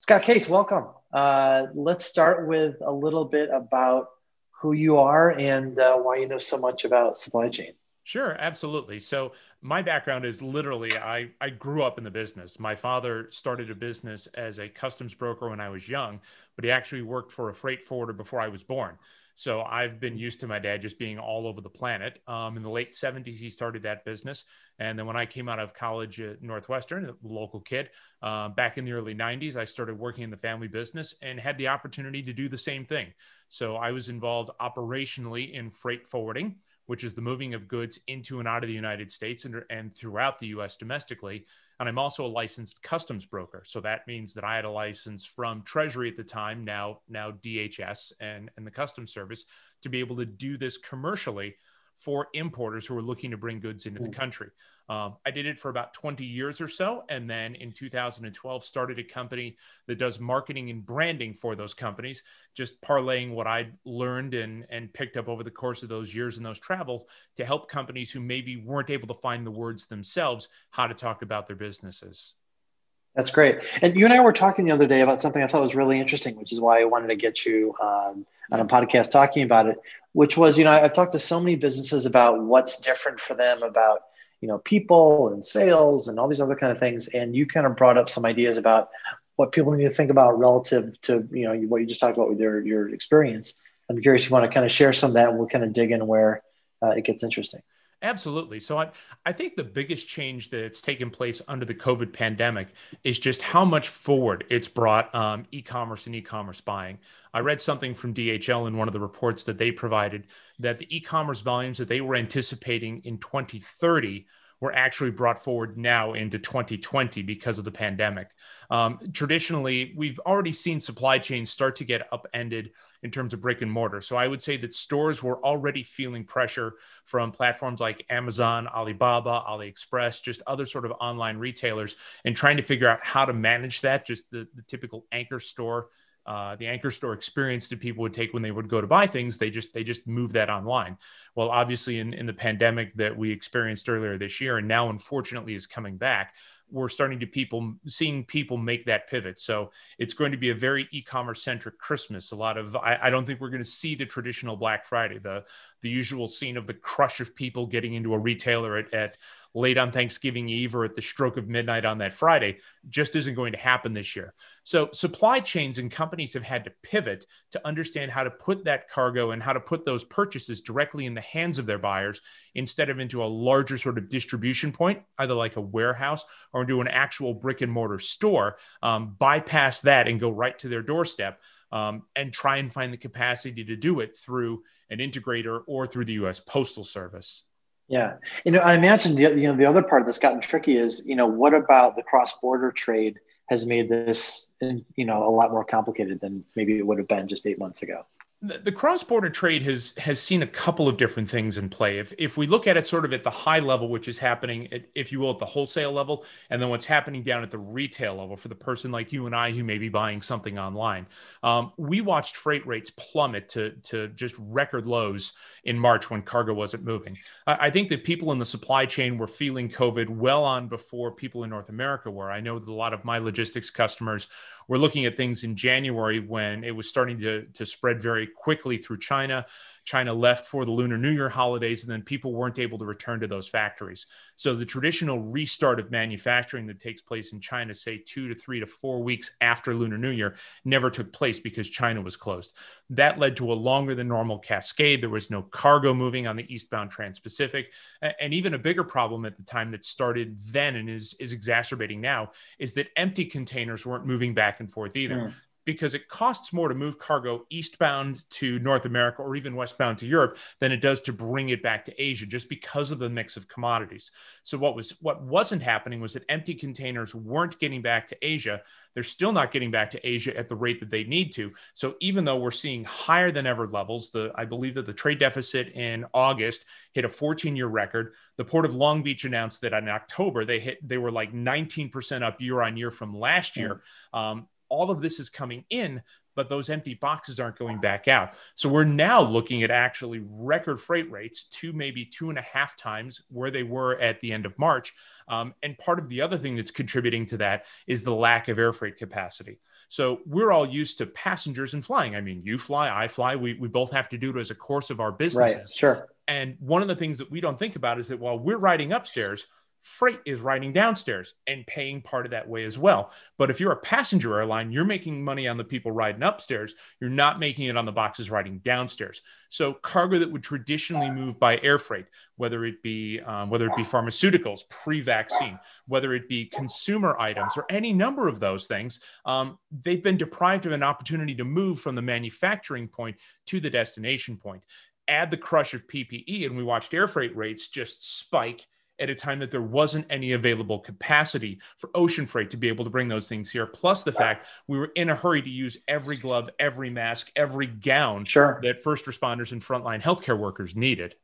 Scott Case, welcome. Uh, let's start with a little bit about who you are and uh, why you know so much about supply chain. Sure, absolutely. So my background is literally I, I grew up in the business. My father started a business as a customs broker when I was young, but he actually worked for a freight forwarder before I was born. So I've been used to my dad just being all over the planet. Um, in the late 70s, he started that business. And then when I came out of college at Northwestern, a local kid, uh, back in the early 90s, I started working in the family business and had the opportunity to do the same thing. So I was involved operationally in freight forwarding which is the moving of goods into and out of the United States and, and throughout the US domestically. And I'm also a licensed customs broker. So that means that I had a license from Treasury at the time, now, now DHS and, and the Customs Service, to be able to do this commercially for importers who are looking to bring goods into the hmm. country. Um, I did it for about 20 years or so. And then in 2012, started a company that does marketing and branding for those companies, just parlaying what I learned and, and picked up over the course of those years and those travels to help companies who maybe weren't able to find the words themselves how to talk about their businesses. That's great. And you and I were talking the other day about something I thought was really interesting, which is why I wanted to get you um, on a podcast talking about it, which was, you know, I've talked to so many businesses about what's different for them about, you know, people and sales and all these other kind of things. And you kind of brought up some ideas about what people need to think about relative to, you know, what you just talked about with your, your experience. I'm curious if you want to kind of share some of that and we'll kind of dig in where uh, it gets interesting. Absolutely. So I, I think the biggest change that's taken place under the COVID pandemic is just how much forward it's brought um, e-commerce and e-commerce buying. I read something from DHL in one of the reports that they provided that the e-commerce volumes that they were anticipating in 2030 were actually brought forward now into 2020 because of the pandemic. Um, traditionally, we've already seen supply chains start to get upended in terms of brick and mortar. So I would say that stores were already feeling pressure from platforms like Amazon, Alibaba, AliExpress, just other sort of online retailers, and trying to figure out how to manage that, just the, the typical anchor store uh, the anchor store experience that people would take when they would go to buy things they just they just move that online. Well obviously in, in the pandemic that we experienced earlier this year and now unfortunately is coming back we're starting to people seeing people make that pivot. So it's going to be a very e-commerce centric christmas. A lot of I, I don't think we're going to see the traditional black friday the the usual scene of the crush of people getting into a retailer at, at late on Thanksgiving Eve or at the stroke of midnight on that Friday just isn't going to happen this year. So, supply chains and companies have had to pivot to understand how to put that cargo and how to put those purchases directly in the hands of their buyers instead of into a larger sort of distribution point, either like a warehouse or into an actual brick and mortar store, um, bypass that and go right to their doorstep. Um, and try and find the capacity to do it through an integrator or through the US Postal Service. Yeah, you know, I imagine the you know the other part that's gotten tricky is you know what about the cross border trade has made this you know a lot more complicated than maybe it would have been just eight months ago the cross-border trade has has seen a couple of different things in play. If if we look at it sort of at the high level, which is happening, at, if you will, at the wholesale level, and then what's happening down at the retail level for the person like you and I who may be buying something online, um, we watched freight rates plummet to to just record lows in March when cargo wasn't moving. I, I think that people in the supply chain were feeling COVID well on before people in North America were. I know that a lot of my logistics customers we're looking at things in January when it was starting to, to spread very quickly through China. China left for the Lunar New Year holidays, and then people weren't able to return to those factories. So the traditional restart of manufacturing that takes place in China, say two to three to four weeks after Lunar New Year, never took place because China was closed. That led to a longer than normal cascade. There was no cargo moving on the eastbound Trans Pacific. And even a bigger problem at the time that started then and is, is exacerbating now is that empty containers weren't moving back and forth either. Mm because it costs more to move cargo eastbound to North America or even westbound to Europe than it does to bring it back to Asia just because of the mix of commodities. So what was what wasn't happening was that empty containers weren't getting back to Asia. They're still not getting back to Asia at the rate that they need to. So even though we're seeing higher than ever levels, the I believe that the trade deficit in August hit a 14-year record. The Port of Long Beach announced that in October they hit they were like 19% up year on year from last year. Um, all of this is coming in, but those empty boxes aren't going back out. So we're now looking at actually record freight rates, two, maybe two and a half times where they were at the end of March. Um, and part of the other thing that's contributing to that is the lack of air freight capacity. So we're all used to passengers and flying. I mean, you fly, I fly. We, we both have to do it as a course of our businesses. Right, sure. And one of the things that we don't think about is that while we're riding upstairs, freight is riding downstairs and paying part of that way as well. But if you're a passenger airline, you're making money on the people riding upstairs. You're not making it on the boxes riding downstairs. So cargo that would traditionally move by air freight, whether it be um, whether it be pharmaceuticals pre-vaccine, whether it be consumer items or any number of those things, um, they've been deprived of an opportunity to move from the manufacturing point to the destination point. Add the crush of PPE, and we watched air freight rates just spike at a time that there wasn't any available capacity for ocean freight to be able to bring those things here. Plus the fact we were in a hurry to use every glove, every mask, every gown sure. that first responders and frontline healthcare workers needed.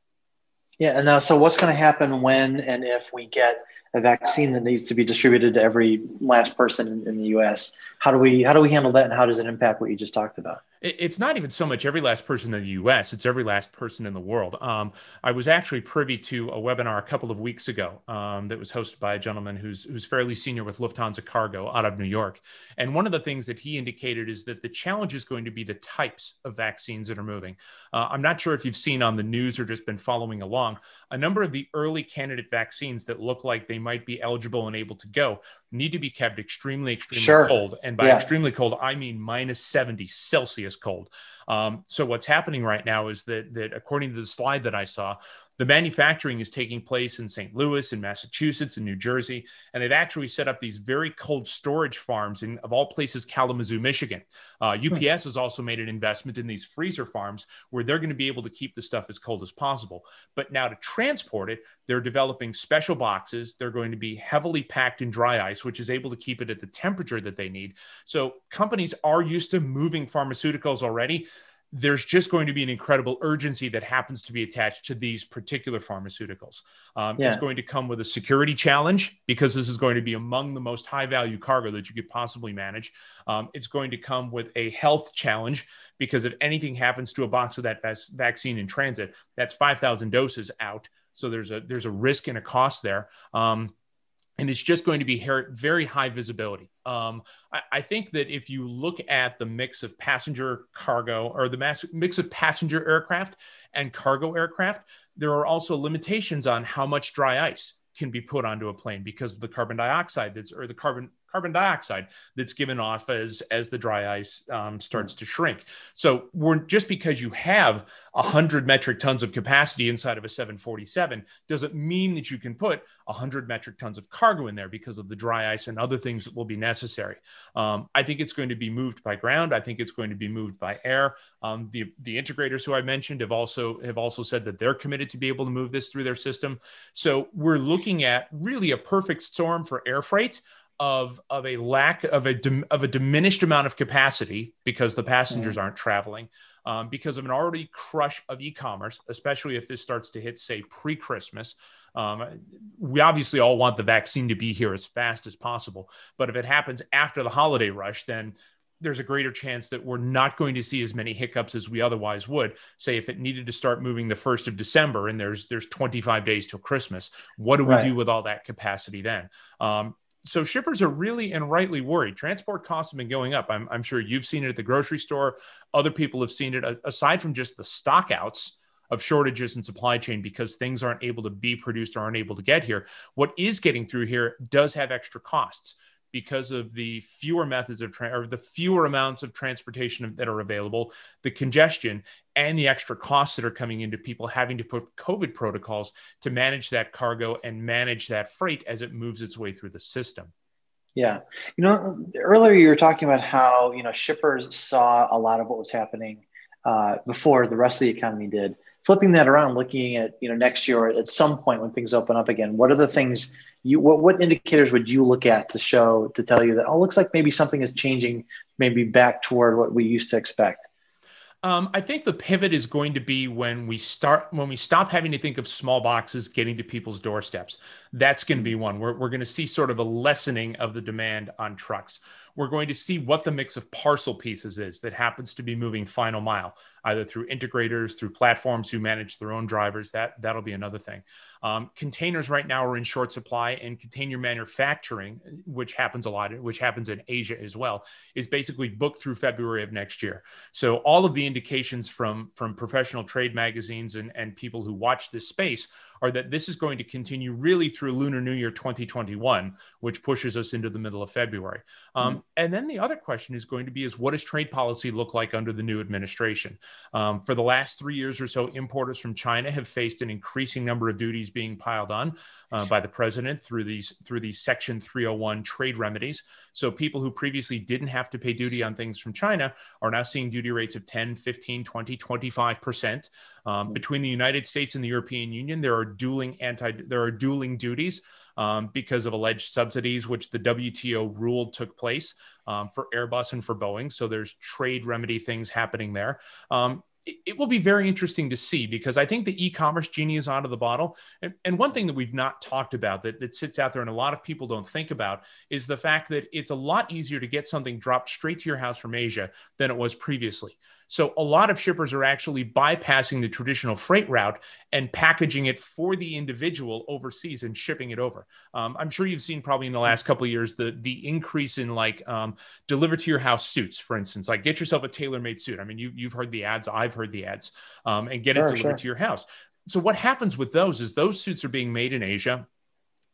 Yeah, and now so what's going to happen when and if we get a vaccine that needs to be distributed to every last person in, in the U.S. How do we how do we handle that, and how does it impact what you just talked about? It's not even so much every last person in the U.S. It's every last person in the world. Um, I was actually privy to a webinar a couple of weeks ago um, that was hosted by a gentleman who's who's fairly senior with Lufthansa Cargo out of New York. And one of the things that he indicated is that the challenge is going to be the types of vaccines that are moving. Uh, I'm not sure if you've seen on the news or just been following along a number of the early candidate vaccines that look like they might be eligible and able to go need to be kept extremely, extremely sure. cold. And by yeah. extremely cold, I mean minus 70 Celsius cold. Um, so what's happening right now is that that according to the slide that I saw, the manufacturing is taking place in St. Louis, in Massachusetts, in New Jersey, and they've actually set up these very cold storage farms in, of all places, Kalamazoo, Michigan. Uh, UPS hmm. has also made an investment in these freezer farms where they're going to be able to keep the stuff as cold as possible. But now to transport it, they're developing special boxes. They're going to be heavily packed in dry ice, which is able to keep it at the temperature that they need. So companies are used to moving pharmaceuticals already there's just going to be an incredible urgency that happens to be attached to these particular pharmaceuticals. Um, yeah. It's going to come with a security challenge because this is going to be among the most high value cargo that you could possibly manage. Um, it's going to come with a health challenge because if anything happens to a box of that vaccine in transit, that's 5,000 doses out. So there's a there's a risk and a cost there. Um, and it's just going to be very high visibility. Um, I, I, think that if you look at the mix of passenger cargo or the mass, mix of passenger aircraft and cargo aircraft, there are also limitations on how much dry ice can be put onto a plane because of the carbon dioxide that's or the carbon carbon dioxide that's given off as as the dry ice um, starts to shrink. So we're just because you have hundred metric tons of capacity inside of a 747 doesn't mean that you can put hundred metric tons of cargo in there because of the dry ice and other things that will be necessary. Um, I think it's going to be moved by ground. I think it's going to be moved by air. Um, the the integrators who I mentioned have also have also said that they're committed to be able to move this through their system. So we're looking at really a perfect storm for air freight of of a lack of a of a diminished amount of capacity because the passengers mm. aren't traveling um, because of an already crush of e-commerce especially if this starts to hit say pre-christmas um, we obviously all want the vaccine to be here as fast as possible but if it happens after the holiday rush then there's a greater chance that we're not going to see as many hiccups as we otherwise would say if it needed to start moving the 1st of december and there's there's 25 days till christmas what do we right. do with all that capacity then um, so shippers are really and rightly worried. Transport costs have been going up. I'm, I'm sure you've seen it at the grocery store. Other people have seen it aside from just the stockouts of shortages in supply chain because things aren't able to be produced or aren't able to get here. What is getting through here does have extra costs because of the fewer methods of tra- or the fewer amounts of transportation that are available, the congestion, and the extra costs that are coming into people having to put COVID protocols to manage that cargo and manage that freight as it moves its way through the system. Yeah. You know, earlier you were talking about how, you know, shippers saw a lot of what was happening uh, before the rest of the economy did. Flipping that around, looking at, you know, next year at some point when things open up again, what are the things you what, what indicators would you look at to show to tell you that oh looks like maybe something is changing maybe back toward what we used to expect Um, I think the pivot is going to be when we start when we stop having to think of small boxes getting to people's doorsteps. That's going to be one. We're, we're going to see sort of a lessening of the demand on trucks. We're going to see what the mix of parcel pieces is that happens to be moving final mile, either through integrators, through platforms who manage their own drivers. That that'll be another thing. Um, containers right now are in short supply, and container manufacturing, which happens a lot, which happens in Asia as well, is basically booked through February of next year. So all of the indications from from professional trade magazines and, and people who watch this space are that this is going to continue really through Lunar New Year 2021, which pushes us into the middle of February. Um, mm-hmm. And then the other question is going to be is what does trade policy look like under the new administration? Um, for the last three years or so, importers from China have faced an increasing number of duties being piled on uh, by the president through these through these Section 301 trade remedies. So people who previously didn't have to pay duty on things from China are now seeing duty rates of 10, 15, 20, 25 percent. Um, between the United States and the European Union, there are dueling anti there are dueling duties um, because of alleged subsidies, which the WTO ruled took place um, for Airbus and for Boeing. So there's trade remedy things happening there. Um, it, will be very interesting to see because I think the e-commerce genie is out of the bottle. And, and one thing that we've not talked about that, that sits out there and a lot of people don't think about is the fact that it's a lot easier to get something dropped straight to your house from Asia than it was previously. So a lot of shippers are actually bypassing the traditional freight route and packaging it for the individual overseas and shipping it over. Um, I'm sure you've seen probably in the last couple of years the the increase in like um, deliver to your house suits, for instance. Like get yourself a tailor made suit. I mean, you you've heard the ads. I've heard the ads, um, and get sure, it delivered sure. to your house. So what happens with those is those suits are being made in Asia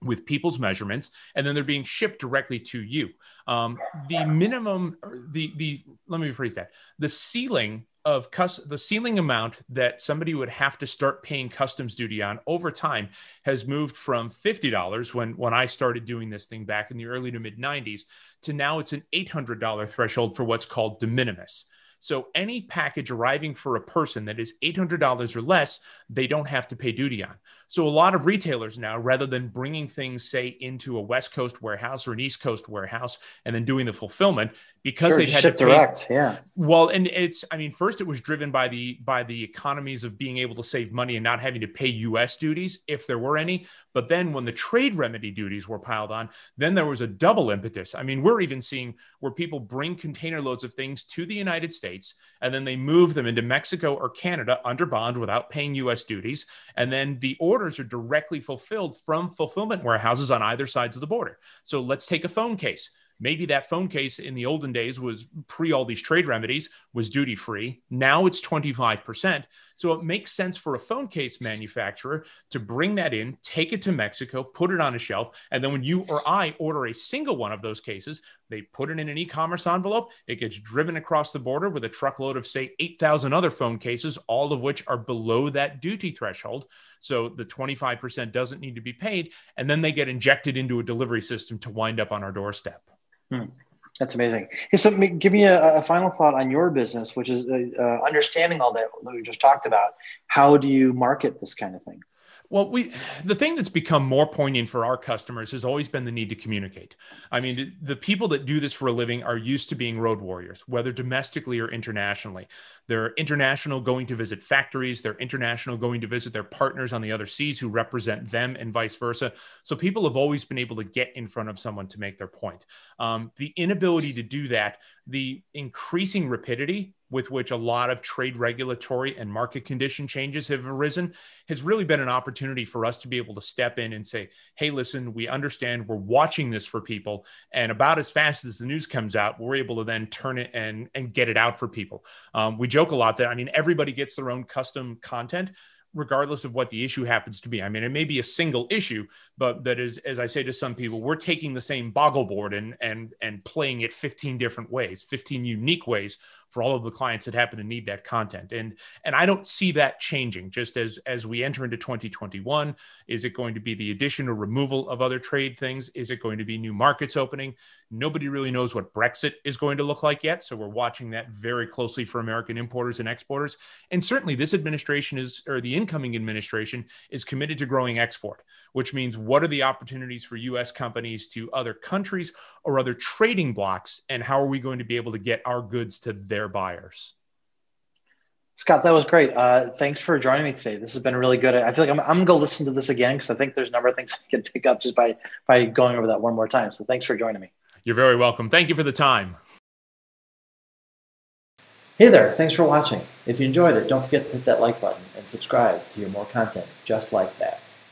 with people's measurements and then they're being shipped directly to you. Um, the minimum the the let me rephrase that. The ceiling of cus- the ceiling amount that somebody would have to start paying customs duty on over time has moved from $50 when when I started doing this thing back in the early to mid 90s to now it's an $800 threshold for what's called de minimis so any package arriving for a person that is $800 or less, they don't have to pay duty on. So a lot of retailers now, rather than bringing things, say, into a West Coast warehouse or an East Coast warehouse and then doing the fulfillment, because sure, they had ship to pay, direct, yeah. Well, and it's, I mean, first it was driven by the by the economies of being able to save money and not having to pay U.S. duties if there were any. But then when the trade remedy duties were piled on, then there was a double impetus. I mean, we're even seeing where people bring container loads of things to the United States States, and then they move them into Mexico or Canada under bond without paying US duties. And then the orders are directly fulfilled from fulfillment warehouses on either sides of the border. So let's take a phone case. Maybe that phone case in the olden days was pre all these trade remedies, was duty free. Now it's 25%. So it makes sense for a phone case manufacturer to bring that in, take it to Mexico, put it on a shelf. And then when you or I order a single one of those cases, they put it in an e commerce envelope. It gets driven across the border with a truckload of, say, 8,000 other phone cases, all of which are below that duty threshold. So the 25% doesn't need to be paid. And then they get injected into a delivery system to wind up on our doorstep. Hmm. That's amazing. Hey, so give me a, a, final thought on your business, which is uh, uh, understanding all that, that we just talked about. How do you market this kind of thing? Well, we the thing that's become more poignant for our customers has always been the need to communicate. I mean, the people that do this for a living are used to being road warriors, whether domestically or internationally. They're international going to visit factories, they're international going to visit their partners on the other seas who represent them and vice versa. So people have always been able to get in front of someone to make their point. Um, the inability to do that, the increasing rapidity with which a lot of trade regulatory and market condition changes have arisen has really been an opportunity for us to be able to step in and say, hey, listen, we understand we're watching this for people. And about as fast as the news comes out, we're able to then turn it and, and get it out for people. Um, we joke a lot that, I mean, everybody gets their own custom content regardless of what the issue happens to be. I mean, it may be a single issue, but that is, as I say to some people, we're taking the same boggle board and and and playing it 15 different ways, 15 unique ways for all of the clients that happen to need that content. And and I don't see that changing just as as we enter into 2021. Is it going to be the addition or removal of other trade things? Is it going to be new markets opening? Nobody really knows what Brexit is going to look like yet. So we're watching that very closely for American importers and exporters. And certainly this administration is or the incoming administration is committed to growing export, which means what are the opportunities for US companies to other countries or other trading blocs, and how are we going to be able to get our goods to their buyers? Scott, that was great. Uh, thanks for joining me today. This has been really good. I feel like I'm, I'm going to listen to this again because I think there's a number of things I can pick up just by by going over that one more time. So thanks for joining me. You're very welcome. Thank you for the time. Hey there, thanks for watching. If you enjoyed it, don't forget to hit that like button and subscribe to hear more content just like that.